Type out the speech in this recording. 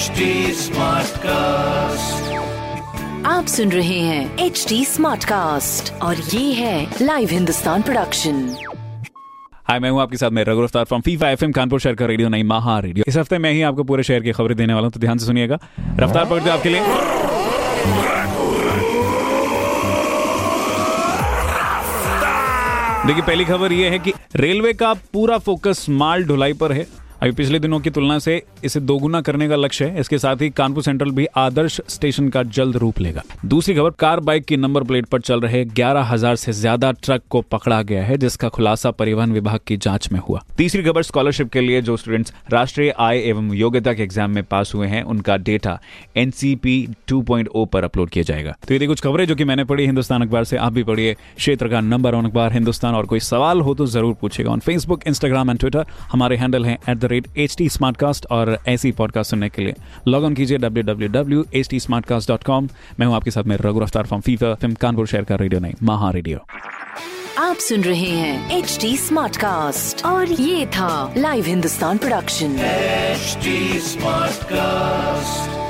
HD Smartcast. आप सुन रहे हैं एच डी स्मार्ट कास्ट और ये है लाइव हिंदुस्तान प्रोडक्शन हाय मैं हूँ आपके साथ मैं रघु रफ्तार फ्रॉम फीफा एफएम कानपुर शहर का रेडियो नहीं महा रेडियो इस हफ़्ते मैं ही आपको पूरे शहर की खबरें देने वाला हूँ तो ध्यान से सुनिएगा। रफ्तार पकड़ते आपके लिए देखिए पहली खबर यह है कि रेलवे का पूरा फोकस माल ढुलाई पर है। अभी पिछले दिनों की तुलना से इसे दोगुना करने का लक्ष्य है। इसके साथ ही कानपुर सेंट्रल भी आदर्श स्टेशन का जल्द रूप लेगा। दूसरी खबर, कार बाइक की नंबर प्लेट पर चल रहे ग्यारह हज़ार से ज़्यादा ट्रक को पकड़ा गया है, जिसका खुलासा परिवहन विभाग की जाँच में हुआ। तीसरी खबर, स्कॉलरशिप के लिए जो स्टूडेंट्स राष्ट्रीय आय एवं योग्यता के एग्ज़ाम में पास हुए हैं, उनका डेटा एनसीपी 2.0 पर अपलोड किया जाएगा। तो ये कुछ खबरें जो कि मैंने पढ़ी हिंदुस्तान अखबार से। आप भी पढ़िए क्षेत्र का नंबर वन अखबार, हिंदुस्तान। और कोई सवाल हो तो ज़रूर पूछेगा on Facebook Instagram and Twitter हमारे हैंडल है at the rate H T Smartcast और ऐसी पॉडकास्ट सुनने के लिए लॉग इन कीजिए W W W H T Smartcast dot com मैं हूँ आपके साथ में रघु रफ्तार फ्रॉम फीफा फ़िल्म कानपुर शहर का रेडियो नहीं महा रेडियो आप सुन रहे हैं एच टी स्मार्ट कास्ट और ये था live Hindustan production smart Smartcast.